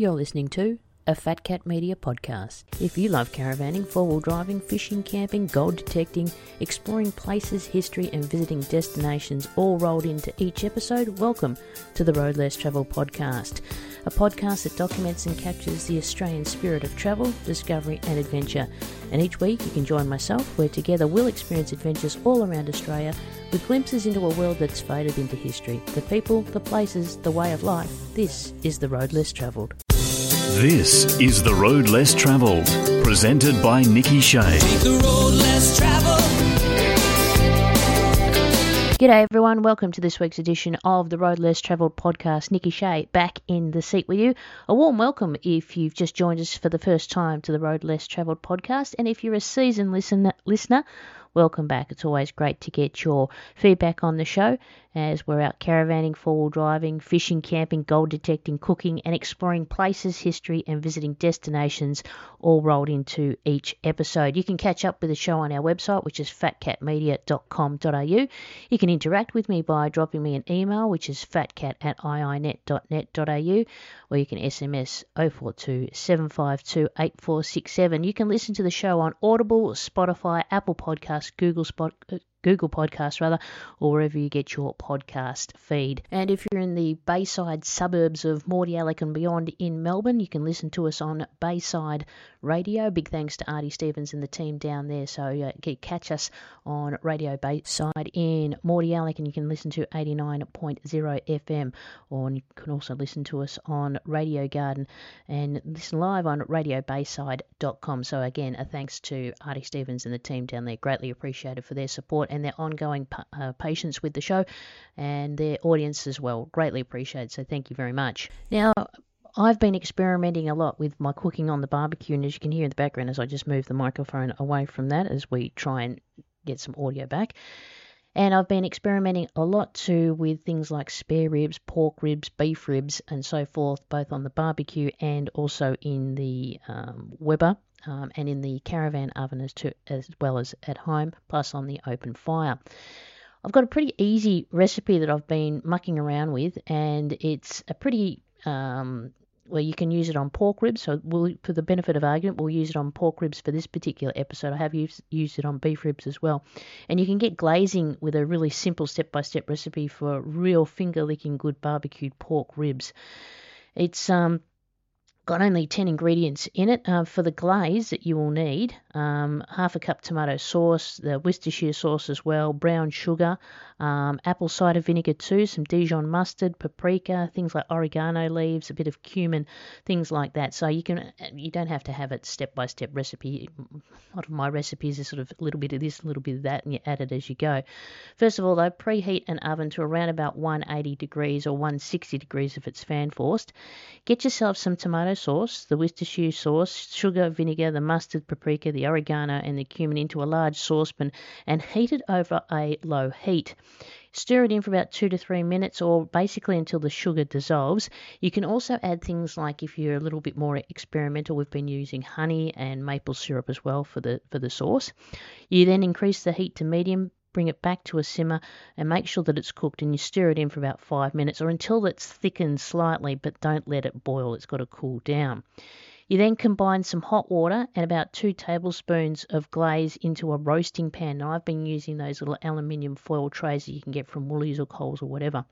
You're listening to a Fat Cat Media podcast. If you love caravanning, four wheel driving, fishing, camping, gold detecting, exploring places, history, and visiting destinations all rolled into each episode, welcome to the Road Less Travel podcast, a podcast that documents and captures the Australian spirit of travel, discovery, and adventure. And each week you can join myself, where together we'll experience adventures all around Australia with glimpses into a world that's faded into history. The people, the places, the way of life. This is the Road Less Travelled. This is The Road Less Travelled, presented by Nikki Shea. the road less traveled. G'day everyone, welcome to this week's edition of the Road Less Travelled podcast. Nikki Shea back in the seat with you. A warm welcome if you've just joined us for the first time to the Road Less Travelled podcast, and if you're a seasoned listen- listener, welcome back. It's always great to get your feedback on the show as we're out caravanning, four wheel driving, fishing, camping, gold detecting, cooking, and exploring places, history, and visiting destinations all rolled into each episode. You can catch up with the show on our website, which is fatcatmedia.com.au. You can interact with me by dropping me an email, which is fatcat at iinet.net.au, or you can SMS 042 752 8467. You can listen to the show on Audible, Spotify, Apple Podcasts, Google Spot. Uh, Google Podcasts rather, or wherever you get your podcast feed. And if you're in the Bayside suburbs of Mordialloc and beyond in Melbourne, you can listen to us on Bayside Radio. Big thanks to Artie Stevens and the team down there. So uh, catch us on Radio Bayside in Mordialloc, and you can listen to 89.0 FM, or you can also listen to us on Radio Garden and listen live on radiobayside.com. So again, a thanks to Artie Stevens and the team down there. Greatly appreciated for their support and their ongoing uh, patience with the show and their audience as well. Greatly appreciated. So thank you very much. Now, I've been experimenting a lot with my cooking on the barbecue, and as you can hear in the background, as I just move the microphone away from that as we try and get some audio back. And I've been experimenting a lot too with things like spare ribs, pork ribs, beef ribs, and so forth, both on the barbecue and also in the um, Weber um, and in the caravan oven as, to, as well as at home, plus on the open fire. I've got a pretty easy recipe that I've been mucking around with, and it's a pretty um, well, you can use it on pork ribs. So, we'll, for the benefit of argument, we'll use it on pork ribs for this particular episode. I have used, used it on beef ribs as well. And you can get glazing with a really simple step by step recipe for real finger licking good barbecued pork ribs. It's um, got only 10 ingredients in it. Uh, for the glaze that you will need, um, half a cup tomato sauce, the Worcestershire sauce as well, brown sugar, um, apple cider vinegar too, some Dijon mustard, paprika, things like oregano leaves, a bit of cumin, things like that. So you can you don't have to have it step by step recipe. A lot of my recipes are sort of a little bit of this, a little bit of that, and you add it as you go. First of all, though, preheat an oven to around about 180 degrees or 160 degrees if it's fan forced. Get yourself some tomato sauce, the Worcestershire sauce, sugar, vinegar, the mustard, paprika, the oregano, and the cumin into a large saucepan and heat it over a low heat. Stir it in for about two to three minutes or basically until the sugar dissolves. You can also add things like if you're a little bit more experimental, we've been using honey and maple syrup as well for the for the sauce. You then increase the heat to medium, bring it back to a simmer and make sure that it's cooked and you stir it in for about five minutes or until it's thickened slightly, but don't let it boil. It's got to cool down. You then combine some hot water and about two tablespoons of glaze into a roasting pan. Now, I've been using those little aluminium foil trays that you can get from Woolies or Coles or whatever.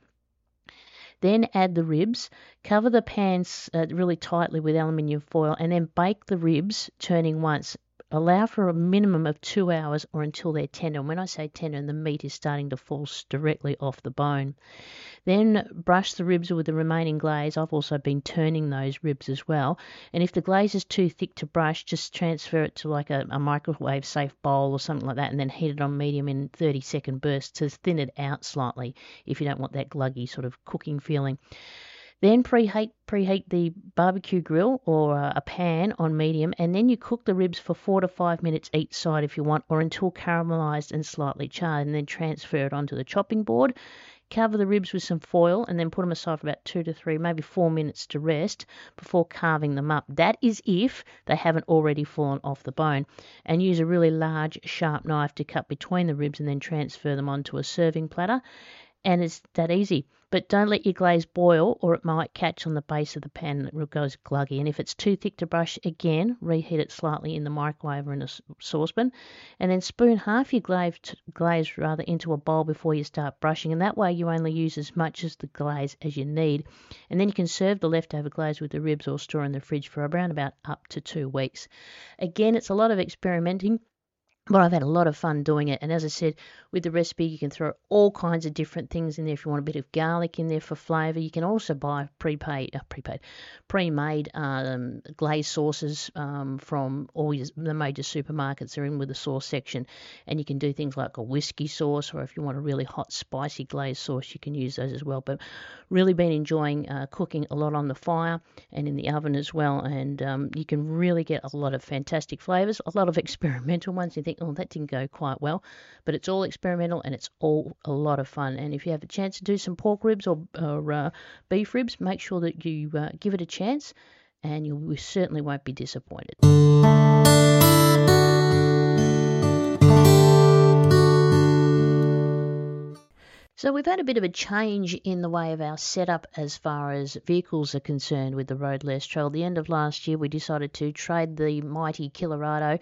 Then add the ribs, cover the pans uh, really tightly with aluminium foil, and then bake the ribs, turning once. Allow for a minimum of two hours or until they're tender. And when I say tender, the meat is starting to fall directly off the bone. Then brush the ribs with the remaining glaze. I've also been turning those ribs as well. And if the glaze is too thick to brush, just transfer it to like a, a microwave safe bowl or something like that and then heat it on medium in 30 second bursts to thin it out slightly if you don't want that gluggy sort of cooking feeling. Then preheat preheat the barbecue grill or uh, a pan on medium, and then you cook the ribs for four to five minutes each side if you want, or until caramelized and slightly charred, and then transfer it onto the chopping board. Cover the ribs with some foil and then put them aside for about two to three, maybe four minutes to rest before carving them up. That is if they haven't already fallen off the bone. And use a really large, sharp knife to cut between the ribs and then transfer them onto a serving platter. And it's that easy. But don't let your glaze boil or it might catch on the base of the pan and it goes gluggy. And if it's too thick to brush, again, reheat it slightly in the microwave or in a saucepan. And then spoon half your glaze, glaze rather into a bowl before you start brushing. And that way you only use as much as the glaze as you need. And then you can serve the leftover glaze with the ribs or store in the fridge for around about up to two weeks. Again, it's a lot of experimenting but I've had a lot of fun doing it. And as I said, with the recipe, you can throw all kinds of different things in there. If you want a bit of garlic in there for flavour, you can also buy prepaid, uh, prepaid, pre-made um, glaze sauces um, from all the major supermarkets. They're in with the sauce section, and you can do things like a whiskey sauce, or if you want a really hot, spicy glaze sauce, you can use those as well. But really been enjoying uh, cooking a lot on the fire and in the oven as well, and um, you can really get a lot of fantastic flavours, a lot of experimental ones. You think, oh, that didn't go quite well. But it's all experimental and it's all a lot of fun. And if you have a chance to do some pork ribs or, or uh, beef ribs, make sure that you uh, give it a chance and you certainly won't be disappointed. So we've had a bit of a change in the way of our setup as far as vehicles are concerned with the road less travel. The end of last year, we decided to trade the mighty Colorado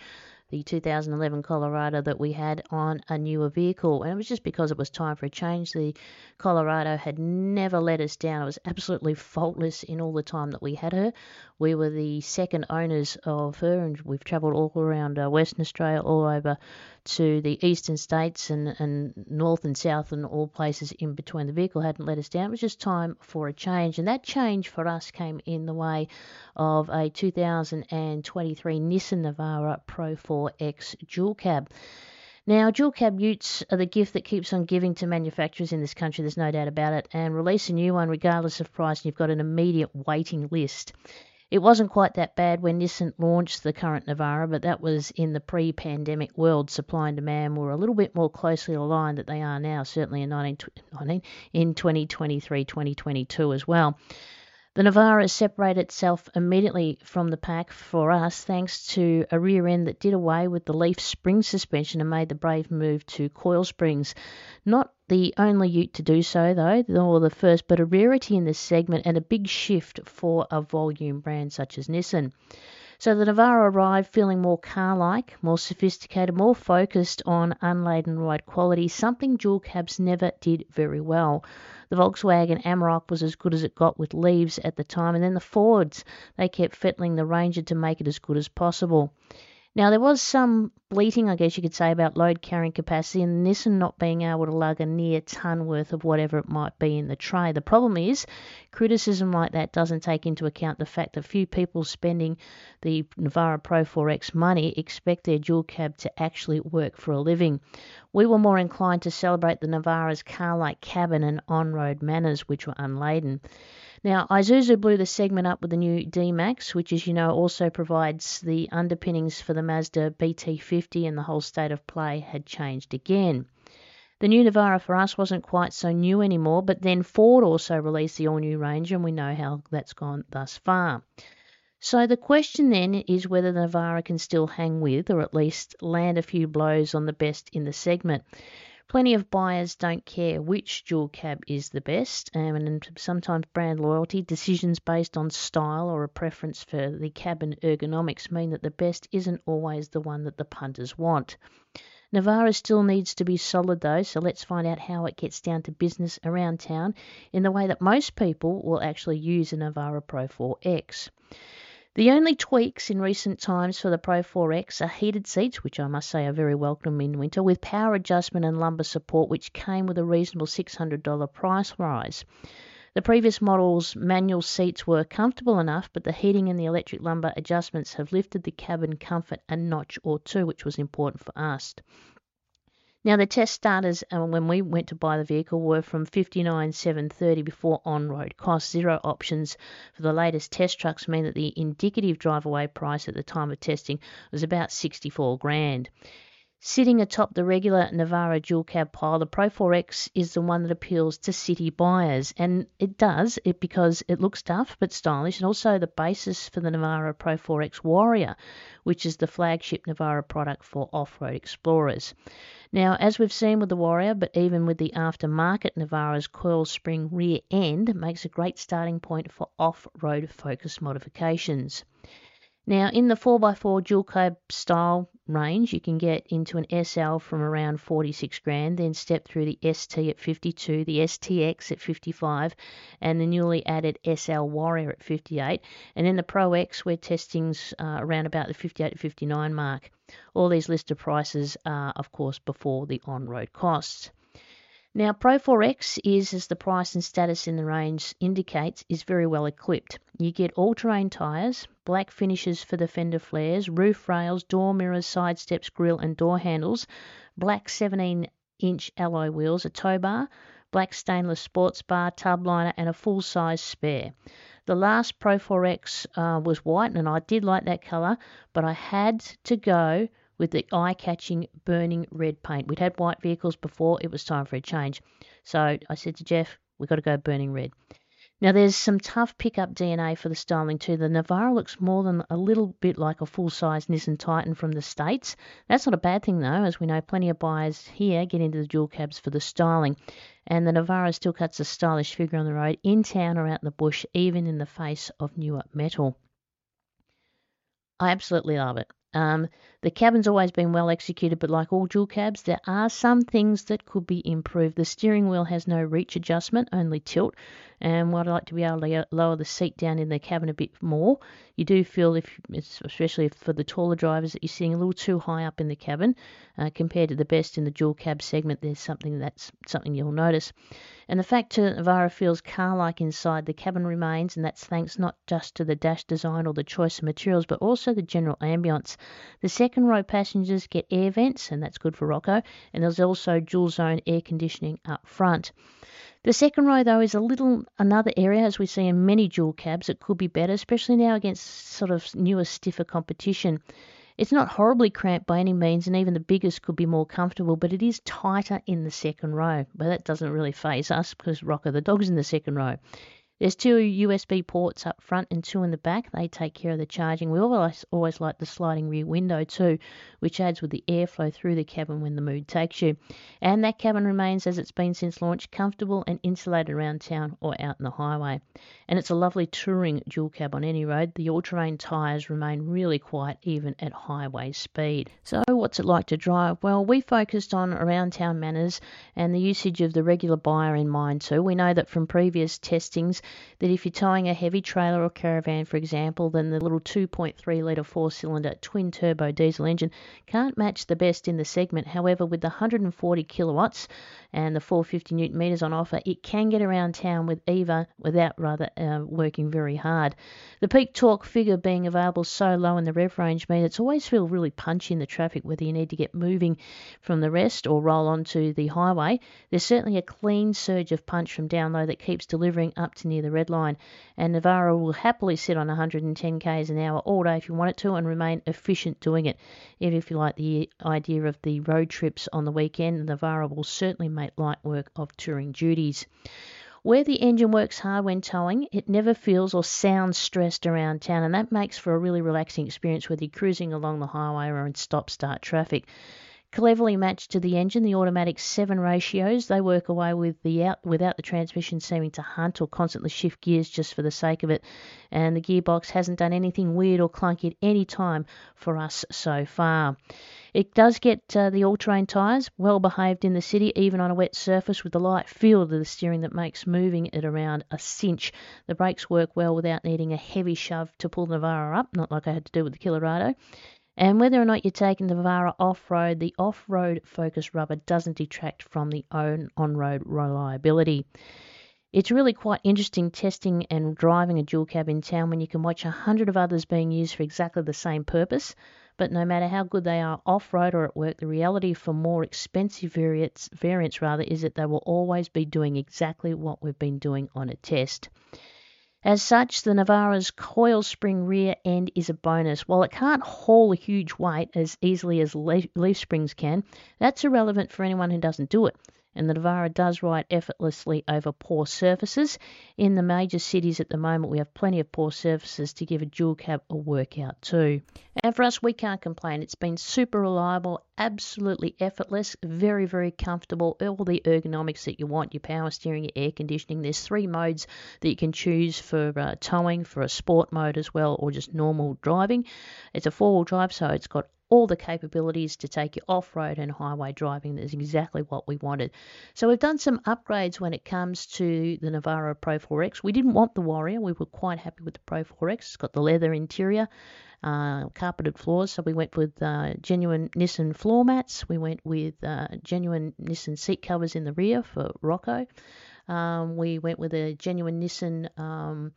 the 2011 Colorado that we had on a newer vehicle. And it was just because it was time for a change. The Colorado had never let us down. It was absolutely faultless in all the time that we had her. We were the second owners of her, and we've travelled all around uh, Western Australia, all over to the eastern states and, and north and south and all places in between. The vehicle hadn't let us down. It was just time for a change. And that change for us came in the way of a 2023 Nissan Navara Pro 4X dual cab. Now, dual cab utes are the gift that keeps on giving to manufacturers in this country, there's no doubt about it, and release a new one regardless of price, and you've got an immediate waiting list. It wasn't quite that bad when Nissan launched the current Navara, but that was in the pre pandemic world. Supply and demand were a little bit more closely aligned than they are now, certainly in, 19, 19, in 2023 2022 as well. The Navara separated itself immediately from the pack for us thanks to a rear end that did away with the leaf spring suspension and made the brave move to coil springs. Not the only ute to do so, though, nor the first, but a rarity in this segment and a big shift for a volume brand such as Nissan. So the Navara arrived feeling more car like, more sophisticated, more focused on unladen ride quality, something dual cabs never did very well. The Volkswagen Amarok was as good as it got with leaves at the time, and then the Fords, they kept fettling the Ranger to make it as good as possible. Now, there was some bleating, I guess you could say, about load carrying capacity and Nissan not being able to lug a near ton worth of whatever it might be in the tray. The problem is, criticism like that doesn't take into account the fact that few people spending the Navara Pro 4X money expect their dual cab to actually work for a living. We were more inclined to celebrate the Navara's car like cabin and on road manners, which were unladen. Now, Isuzu blew the segment up with the new D-Max, which, as you know, also provides the underpinnings for the Mazda BT50, and the whole state of play had changed again. The new Navara for us wasn't quite so new anymore, but then Ford also released the all new Ranger, and we know how that's gone thus far. So the question then is whether the Navara can still hang with, or at least land a few blows on the best in the segment. Plenty of buyers don't care which dual cab is the best, um, and sometimes brand loyalty, decisions based on style or a preference for the cabin ergonomics mean that the best isn't always the one that the punters want. Navara still needs to be solid though, so let's find out how it gets down to business around town in the way that most people will actually use a Navara Pro 4X. The only tweaks in recent times for the Pro 4X are heated seats, which I must say are very welcome in winter, with power adjustment and lumbar support, which came with a reasonable $600 price rise. The previous model's manual seats were comfortable enough, but the heating and the electric lumbar adjustments have lifted the cabin comfort a notch or two, which was important for us. Now the test starters uh, when we went to buy the vehicle were from 59,730 before on-road costs. Zero options for the latest test trucks mean that the indicative drive away price at the time of testing was about 64 grand. Sitting atop the regular Navara dual cab pile, the Pro 4X is the one that appeals to city buyers, and it does it because it looks tough but stylish, and also the basis for the Navara Pro 4X Warrior, which is the flagship Navara product for off-road explorers. Now, as we've seen with the Warrior, but even with the aftermarket Navara's coil spring rear end makes a great starting point for off-road focus modifications. Now, in the 4x4 dual cab style range, you can get into an SL from around 46 grand, then step through the ST at 52, the STX at 55, and the newly added SL Warrior at 58. And then the Pro X, we're testing's uh, around about the 58 to 59 mark. All these listed prices are, of course, before the on road costs. Now, Pro 4X is, as the price and status in the range indicates, is very well equipped. You get all-terrain tyres, black finishes for the fender flares, roof rails, door mirrors, side steps, grille and door handles, black 17-inch alloy wheels, a tow bar, black stainless sports bar, tub liner and a full-size spare. The last Pro 4X uh, was white and I did like that colour, but I had to go with the eye-catching burning red paint. We'd had white vehicles before, it was time for a change. So I said to Jeff, we've got to go burning red. Now there's some tough pickup DNA for the styling too. The Navara looks more than a little bit like a full-size Nissan Titan from the States. That's not a bad thing though, as we know plenty of buyers here get into the dual cabs for the styling. And the Navara still cuts a stylish figure on the road, in town or out in the bush, even in the face of newer metal. I absolutely love it. Um, the cabin's always been well executed, but like all dual cabs, there are some things that could be improved. The steering wheel has no reach adjustment, only tilt, and what I'd like to be able to lower the seat down in the cabin a bit more. You do feel, if especially for the taller drivers, that you're sitting a little too high up in the cabin uh, compared to the best in the dual cab segment. There's something that's something you'll notice. And the fact that Navara feels car-like inside the cabin remains, and that's thanks not just to the dash design or the choice of materials, but also the general ambience. The second row passengers get air vents, and that's good for Rocco, and there's also dual zone air conditioning up front. The second row, though, is a little another area, as we see in many dual cabs, it could be better, especially now against sort of newer, stiffer competition. It's not horribly cramped by any means, and even the biggest could be more comfortable, but it is tighter in the second row. But that doesn't really phase us because Rocco the dog's in the second row. There's two USB ports up front and two in the back. They take care of the charging. We always, always like the sliding rear window too, which adds with the airflow through the cabin when the mood takes you. And that cabin remains as it's been since launch, comfortable and insulated around town or out in the highway. And it's a lovely touring dual cab on any road. The all-terrain tyres remain really quiet even at highway speed. So what's it like to drive? Well, we focused on around town manners and the usage of the regular buyer in mind too. We know that from previous testings that if you're towing a heavy trailer or caravan, for example, then the little 2.3 litre four cylinder twin turbo diesel engine can't match the best in the segment. However, with the 140 kilowatts and the 450 newton meters on offer, it can get around town with EVA without rather uh, working very hard. The peak torque figure being available so low in the rev range means it's always feel really punchy in the traffic whether you need to get moving from the rest or roll onto the highway. There's certainly a clean surge of punch from down low that keeps delivering up to near the red line. And Navara will happily sit on 110 k's an hour all day if you want it to and remain efficient doing it. Even if you like the idea of the road trips on the weekend, Navara will certainly make light work of touring duties. Where the engine works hard when towing, it never feels or sounds stressed around town, and that makes for a really relaxing experience whether you're cruising along the highway or in stop start traffic cleverly matched to the engine, the automatic seven ratios. They work away with the out without the transmission seeming to hunt or constantly shift gears just for the sake of it. And the gearbox hasn't done anything weird or clunky at any time for us so far. It does get uh, the all-terrain tyres, well behaved in the city, even on a wet surface with the light feel of the steering that makes moving it around a cinch. The brakes work well without needing a heavy shove to pull the Navara up, not like I had to do with the Colorado. And whether or not you're taking the Navara off road, the off road focus rubber doesn't detract from the own on road reliability. It's really quite interesting testing and driving a dual cab in town when you can watch a hundred of others being used for exactly the same purpose. But no matter how good they are off road or at work, the reality for more expensive variants, variants rather, is that they will always be doing exactly what we've been doing on a test. As such, the Navara's coil spring rear end is a bonus. While it can't haul a huge weight as easily as leaf, springs can, that's irrelevant for anyone who doesn't do it and the Navara does ride effortlessly over poor surfaces. In the major cities at the moment, we have plenty of poor surfaces to give a dual cab a workout too. And for us, we can't complain. It's been super reliable, absolutely effortless, very, very comfortable, all the ergonomics that you want your power steering, your air conditioning. There's three modes that you can choose for uh, towing, for a sport mode as well, or just normal driving. It's a four wheel drive, so it's got all the capabilities to take you off road and highway driving. That's exactly what we wanted. So we've done some upgrades when it comes to the Navara Pro 4X. We didn't want the Warrior, we were quite happy with the Pro 4X. It's got the leather interior. Uh, carpeted floors, so we went with uh, genuine Nissan floor mats. We went with uh, genuine Nissan seat covers in the rear for Rocco. Um, we went with a genuine Nissan um,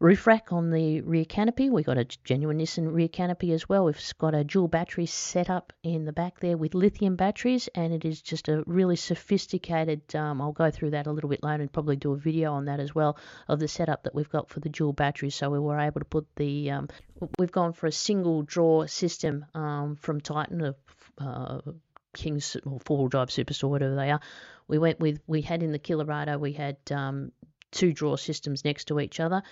roof rack on the rear canopy. We've got a genuine Nissan rear canopy as well. We've got a dual battery set up in the back there with lithium batteries, and it is just a really sophisticated. Um, I'll go through that a little bit later and probably do a video on that as well of the setup that we've got for the dual batteries. So we were able to put the. Um, we've gone for a single draw system um, from Titan, uh, King's or four wheel drive superstore, whatever they are. We went with we had in the Colorado we had um, two draw systems next to each other.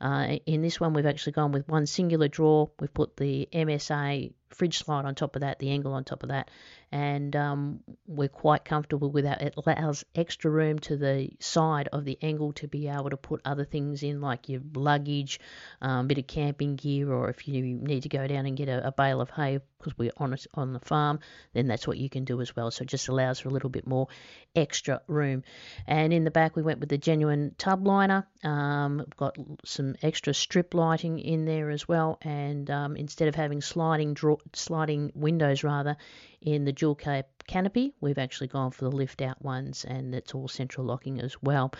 Uh, in this one, we've actually gone with one singular draw. We've put the MSA fridge slide on top of that, the angle on top of that, and um, we're quite comfortable with that. It allows extra room to the side of the angle to be able to put other things in, like your luggage, a um, bit of camping gear, or if you need to go down and get a, a bale of hay because we're on on the farm, then that's what you can do as well. So it just allows for a little bit more extra room. And in the back, we went with the genuine tub liner. Um, got some extra strip lighting in there as well, and um, instead of having sliding draw, sliding windows rather in the dual cab canopy. We've actually gone for the lift out ones and it's all central locking as well.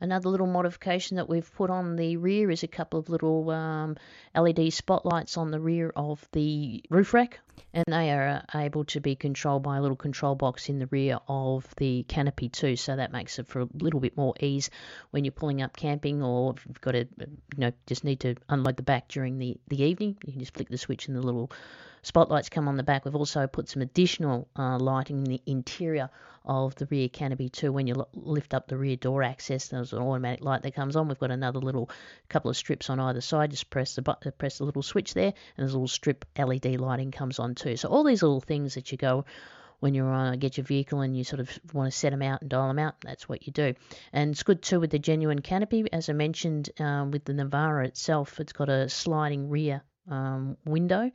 Another little modification that we've put on the rear is a couple of little um, LED spotlights on the rear of the roof rack and they are uh, able to be controlled by a little control box in the rear of the canopy too so that makes it for a little bit more ease when you're pulling up camping or if you've got to you know just need to unload the back during the, the evening you can just flick the switch and the little spotlights come on the back. We've also put some additional uh, lighting in the interior of the rear canopy too. When you lift up the rear door access, there's an automatic light that comes on. We've got another little couple of strips on either side. Just press the button, press the little switch there, and there's a little strip LED lighting comes on too. So all these little things that you go when you uh, get your vehicle and you sort of want to set them out and dial them out, that's what you do. And it's good too with the genuine canopy. As I mentioned, um, with the Navara itself, it's got a sliding rear um, window.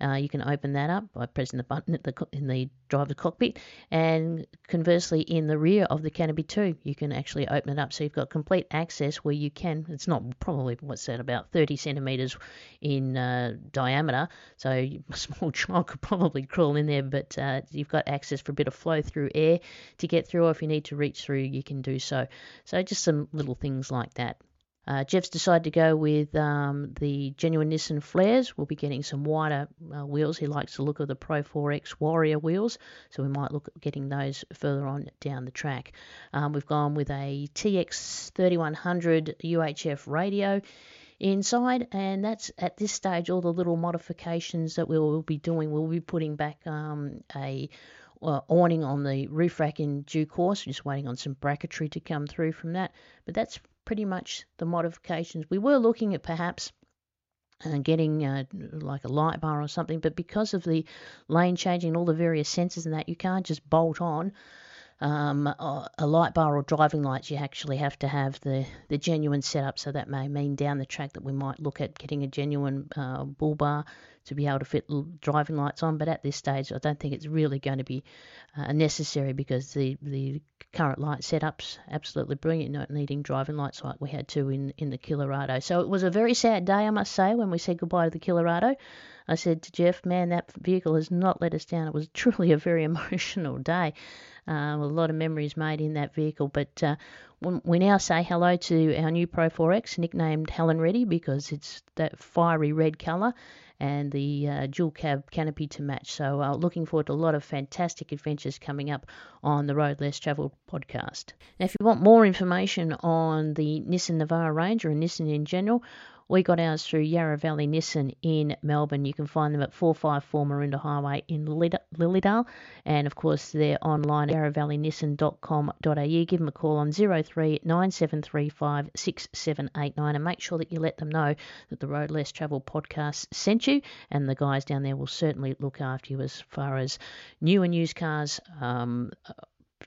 Uh, you can open that up by pressing the button the, in the driver cockpit, and conversely, in the rear of the canopy too, you can actually open it up. So you've got complete access where you can. It's not probably what's that about 30 centimeters in uh, diameter, so a small child could probably crawl in there, but uh, you've got access for a bit of flow through air to get through. Or if you need to reach through, you can do so. So just some little things like that. Uh, Jeff's decided to go with um, the genuine Nissan flares. We'll be getting some wider uh, wheels. He likes the look of the Pro 4X Warrior wheels, so we might look at getting those further on down the track. Um, we've gone with a TX 3100 UHF radio inside, and that's at this stage all the little modifications that we will be doing. We'll be putting back um, a uh, awning on the roof rack in due course. We're just waiting on some bracketry to come through from that, but that's pretty much the modifications. We were looking at perhaps uh, getting uh, like a light bar or something, but because of the lane changing, all the various sensors and that, you can't just bolt on um, a light bar or driving lights. You actually have to have the, the genuine setup, so that may mean down the track that we might look at getting a genuine uh, bull bar to be able to fit driving lights on. But at this stage, I don't think it's really going to be uh, necessary because the, the current light setup's absolutely brilliant, not needing driving lights like we had to in, in the Colorado. So it was a very sad day, I must say, when we said goodbye to the Colorado. I said to Jeff, man, that vehicle has not let us down. It was truly a very emotional day. Uh, a lot of memories made in that vehicle. But uh, we now say hello to our new Pro 4X, nicknamed Helen Reddy, because it's that fiery red colour and the uh, dual cab canopy to match. So, uh, looking forward to a lot of fantastic adventures coming up on the Road Less Travelled podcast. Now, if you want more information on the Nissan Navara Ranger and Nissan in general, we got ours through Yarra Valley Nissan in Melbourne. You can find them at 454 Maroondah Highway in Lilydale. And of course, they're online at yarravalleynissan.com.au. Give them a call on 03 9735 6789 and make sure that you let them know that the Road Less Travel podcast sent you. And the guys down there will certainly look after you as far as new and used cars. Um,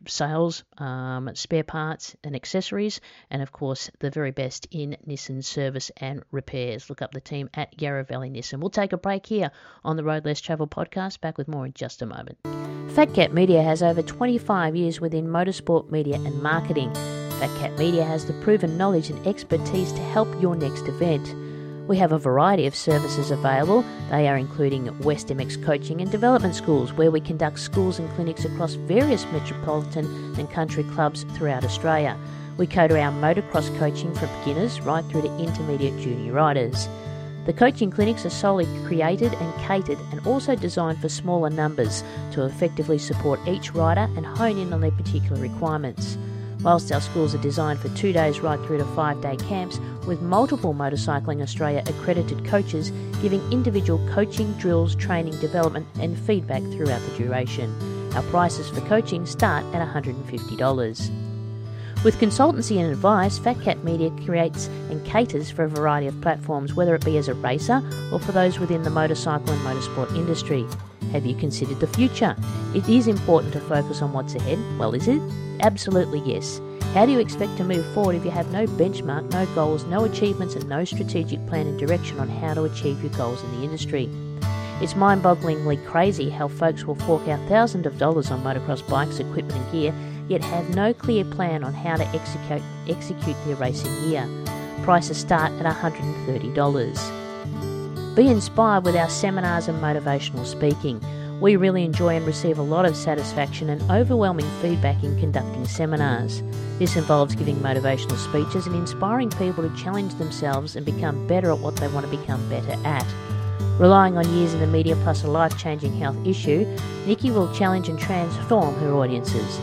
sales, um, spare parts and accessories, and of course the very best in Nissan service and repairs. Look up the team at Yarra Valley Nissan. We'll take a break here on the Road Less Travel podcast. Back with more in just a moment. Fat Cat Media has over 25 years within motorsport media and marketing. Fat Cat Media has the proven knowledge and expertise to help your next event. We have a variety of services available. They are including West MX coaching and development schools, where we conduct schools and clinics across various metropolitan and country clubs throughout Australia. We cater our motocross coaching for beginners right through to intermediate junior riders. The coaching clinics are solely created and catered and also designed for smaller numbers to effectively support each rider and hone in on their particular requirements. Whilst our schools are designed for two days right through to five day camps, with multiple Motorcycling Australia accredited coaches giving individual coaching, drills, training, development, and feedback throughout the duration. Our prices for coaching start at $150. With consultancy and advice, Fat Cat Media creates and caters for a variety of platforms, whether it be as a racer or for those within the motorcycle and motorsport industry. Have you considered the future? It is important to focus on what's ahead. Well, is it? Absolutely yes. How do you expect to move forward if you have no benchmark, no goals, no achievements, and no strategic plan and direction on how to achieve your goals in the industry? It's mind bogglingly crazy how folks will fork out thousands of dollars on motocross bikes, equipment, and gear, yet have no clear plan on how to execute, execute their racing gear. Prices start at $130. Be inspired with our seminars and motivational speaking. We really enjoy and receive a lot of satisfaction and overwhelming feedback in conducting seminars. This involves giving motivational speeches and inspiring people to challenge themselves and become better at what they want to become better at. Relying on years in the media plus a life changing health issue, Nikki will challenge and transform her audiences.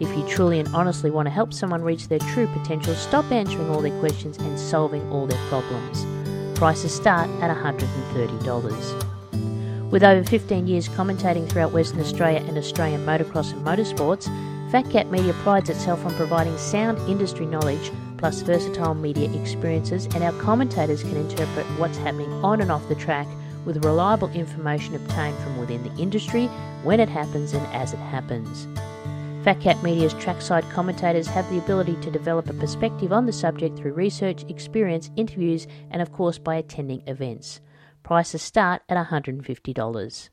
If you truly and honestly want to help someone reach their true potential, stop answering all their questions and solving all their problems. Prices start at $130. With over 15 years commentating throughout Western Australia and Australian motocross and motorsports, Fat Cat Media prides itself on providing sound industry knowledge plus versatile media experiences, and our commentators can interpret what's happening on and off the track with reliable information obtained from within the industry when it happens and as it happens. Fat Cat Media's trackside commentators have the ability to develop a perspective on the subject through research, experience, interviews, and of course by attending events. Prices start at $150.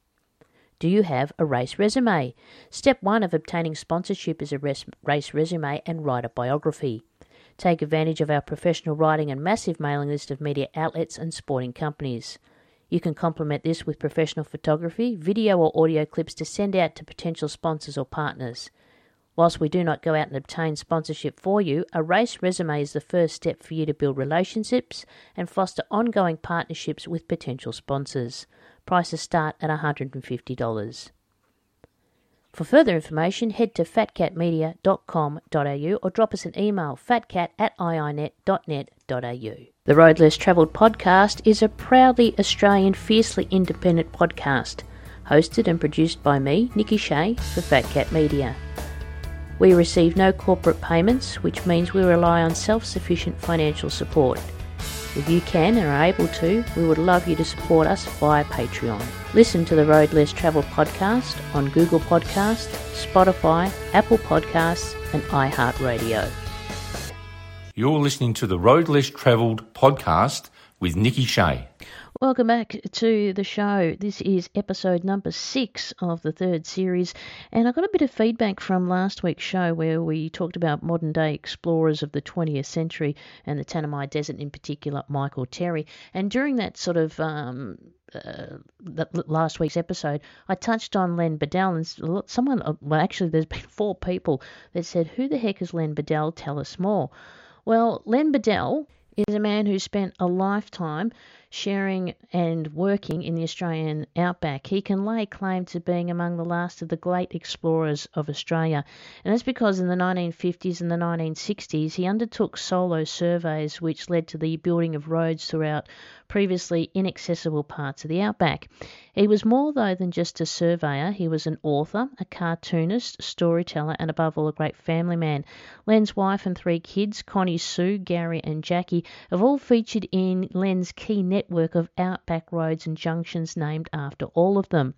Do you have a race resume? Step 1 of obtaining sponsorship is a race resume and writer biography. Take advantage of our professional writing and massive mailing list of media outlets and sporting companies. You can complement this with professional photography, video or audio clips to send out to potential sponsors or partners. Whilst we do not go out and obtain sponsorship for you, a race resume is the first step for you to build relationships and foster ongoing partnerships with potential sponsors. Prices start at $150. For further information, head to fatcatmedia.com.au or drop us an email fatcat at iinet.net.au. The Road Less Travelled podcast is a proudly Australian, fiercely independent podcast, hosted and produced by me, Nikki Shea, for Fat Cat Media. We receive no corporate payments, which means we rely on self sufficient financial support. If you can and are able to, we would love you to support us via Patreon. Listen to the Road Less Travel podcast on Google Podcast, Spotify, Apple Podcasts, and iHeartRadio. You're listening to the Road Less Travelled podcast with Nikki Shea. Welcome back to the show. This is episode number six of the third series, and I got a bit of feedback from last week's show where we talked about modern day explorers of the 20th century and the Tanami Desert in particular, Michael Terry. And during that sort of um, uh, last week's episode, I touched on Len Beadell, and someone, uh, well, actually, there's been four people that said, Who the heck is Len Beadell? Tell us more. Well, Len Beadell is a man who spent a lifetime sharing and working in the Australian outback. He can lay claim to being among the last of the great explorers of Australia, and that's because in the 1950s and the 1960s he undertook solo surveys which led to the building of roads throughout previously inaccessible parts of the outback. He was more, though, than just a surveyor. He was an author, a cartoonist, storyteller, and above all, a great family man. Len's wife and three kids, Connie Sue, Gary, and Jackie, have all featured in Len's key network of outback roads and junctions named after all of them.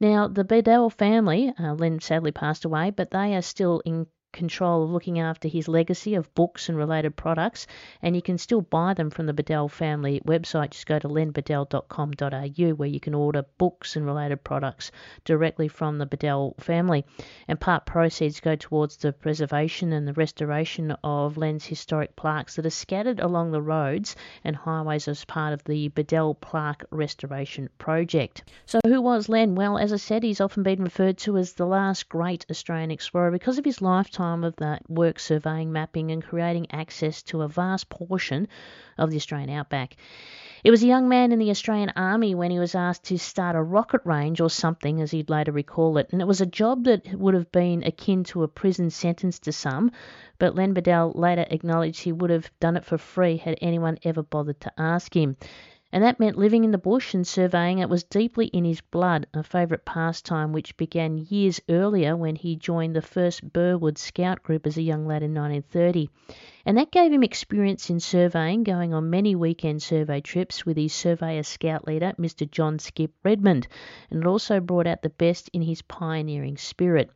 Now, the Beadell family, uh, Len sadly passed away, but they are still in control of looking after his legacy of books and related products, and you can still buy them from the Beadell family website. Just go to lenbeadell.com.au where you can order books and related products directly from the Beadell family. And part proceeds go towards the preservation and the restoration of Len's historic plaques that are scattered along the roads and highways as part of the Beadell Plaque Restoration Project. So, who was Len? Well, as I said, he's often been referred to as the last great Australian explorer because of his lifetime time of that work surveying, mapping, and creating access to a vast portion of the Australian outback. It was a young man in the Australian Army when he was asked to start a rocket range or something, as he'd later recall it, and it was a job that would have been akin to a prison sentence to some, but Len Beadell later acknowledged he would have done it for free had anyone ever bothered to ask him and that meant living in the bush and surveying it was deeply in his blood, a favourite pastime which began years earlier when he joined the first Burwood Scout group as a young lad in 1930. And that gave him experience in surveying, going on many weekend survey trips with his surveyor scout leader, Mr. John Skip Redmond, and it also brought out the best in his pioneering spirit.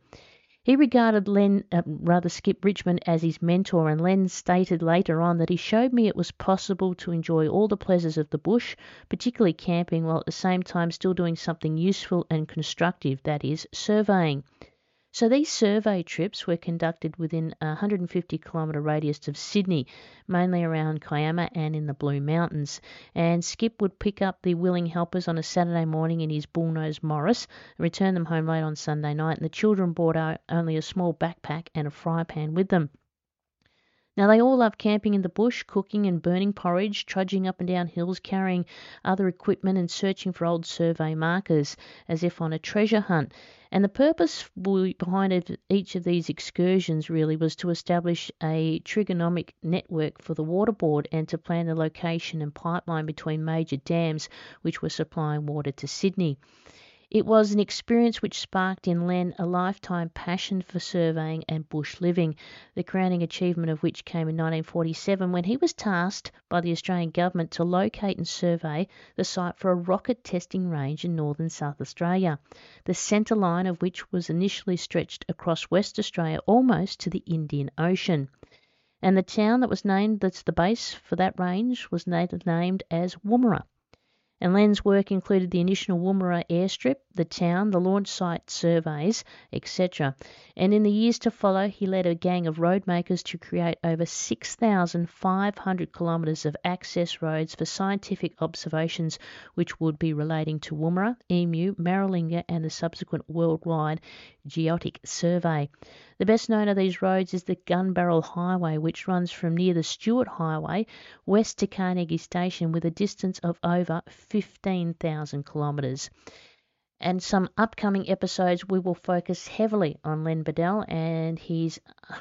He regarded Len, uh, rather Skip Richmond, as his mentor, and Len stated later on that he showed me it was possible to enjoy all the pleasures of the bush, particularly camping, while at the same time still doing something useful and constructive, that is, surveying. So these survey trips were conducted within a 150 kilometre radius of Sydney, mainly around Kiama and in the Blue Mountains. And Skip would pick up the willing helpers on a Saturday morning in his bullnose Morris return them home late on Sunday night. And the children brought only a small backpack and a fry pan with them. Now, they all love camping in the bush, cooking and burning porridge, trudging up and down hills, carrying other equipment, and searching for old survey markers as if on a treasure hunt. And the purpose behind each of these excursions really was to establish a trigonomic network for the water board and to plan the location and pipeline between major dams which were supplying water to Sydney. It was an experience which sparked in Len a lifetime passion for surveying and bush living, the crowning achievement of which came in 1947 when he was tasked by the Australian Government to locate and survey the site for a rocket testing range in northern South Australia, the centre line of which was initially stretched across West Australia almost to the Indian Ocean. And the town that was named that's the base for that range was named as Woomera and Len's work included the initial Woomera airstrip, the town, the launch site surveys, etc. And in the years to follow, he led a gang of road makers to create over 6,500 kilometres of access roads for scientific observations, which would be relating to Woomera, Emu, Maralinga, and the subsequent worldwide Geodetic Survey. The best known of these roads is the Gun Barrel Highway, which runs from near the Stuart Highway west to Carnegie Station with a distance of over 15,000 kilometres and some upcoming episodes, we will focus heavily on Len Beadell and his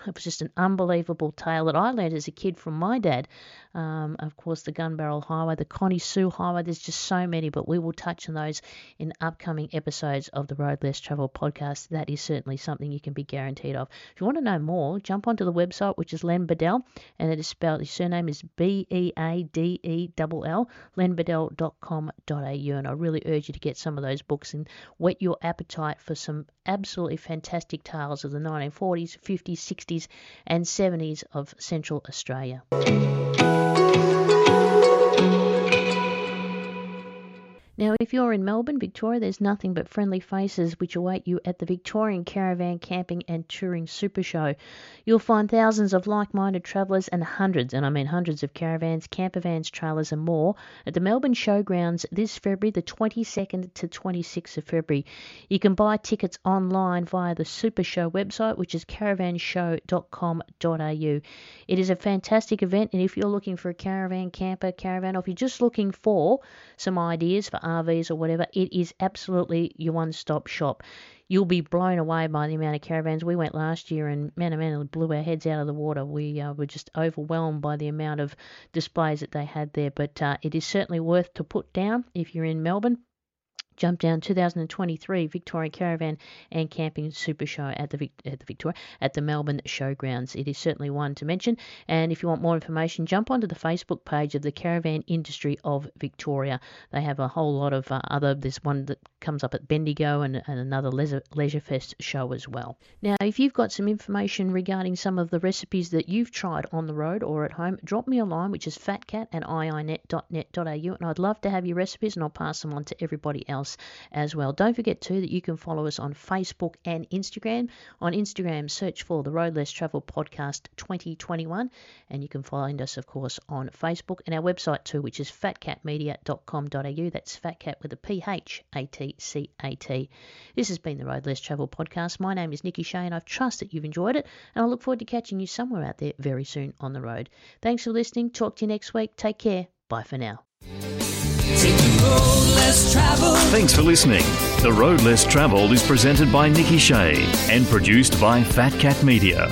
it was just an unbelievable tale that I learned as a kid from my dad. Um, of course, the Gun Barrel Highway, the Connie Sue Highway. There's just so many, but we will touch on those in upcoming episodes of the Road Less Travel podcast. That is certainly something you can be guaranteed of. If you want to know more, jump onto the website, which is Len Beadell, and it is spelled. His surname is B E A D E L L. lenbeadell.com.au, and I really urge you to get some of those books and whet your appetite for some absolutely fantastic tales of the 1940s, 50s, 60s, and 70s of Central Australia. Now, if you're in Melbourne, Victoria, there's nothing but friendly faces which await you at the Victorian Caravan Camping and Touring Super Show. You'll find thousands of like minded travellers and hundreds, and I mean hundreds of caravans, campervans, trailers, and more at the Melbourne Showgrounds this February, the 22nd to 26th of February. You can buy tickets online via the Super Show website, which is caravanshow.com.au. It is a fantastic event, and if you're looking for a caravan, camper, caravan, or if you're just looking for some ideas for RVs or whatever, it is absolutely your one stop shop. You'll be blown away by the amount of caravans. We went last year and man, oh man, blew our heads out of the water. We uh, were just overwhelmed by the amount of displays that they had there. But uh, it is certainly worth to put down if you're in Melbourne jump down 2023 Victorian Caravan and Camping Super Show at the, at the Victoria at the Melbourne Showgrounds. It is certainly one to mention. And if you want more information, jump onto the Facebook page of the Caravan Industry of Victoria. They have a whole lot of uh, other. There's one that comes up at Bendigo and, and another Leisure, Leisure Fest show as well. Now, if you've got some information regarding some of the recipes that you've tried on the road or at home, drop me a line, which is fatcat at iinet.net.au, and I'd love to have your recipes and I'll pass them on to everybody else as well. Don't forget too that you can follow us on Facebook and Instagram. On Instagram, search for the Road Less Travel Podcast 2021, and you can find us, of course, on Facebook and our website too, which is phatcatmedia.com.au. That's fatcat with a P H A T C A T. This has been the Road Less Travel Podcast. My name is Nikki Shane. I trust that you've enjoyed it, and I look forward to catching you somewhere out there very soon on the road. Thanks for listening. Talk to you next week. Take care. Bye for now. Thanks for listening. The Road Less Travelled is presented by Nikki Shea and produced by Fat Cat Media.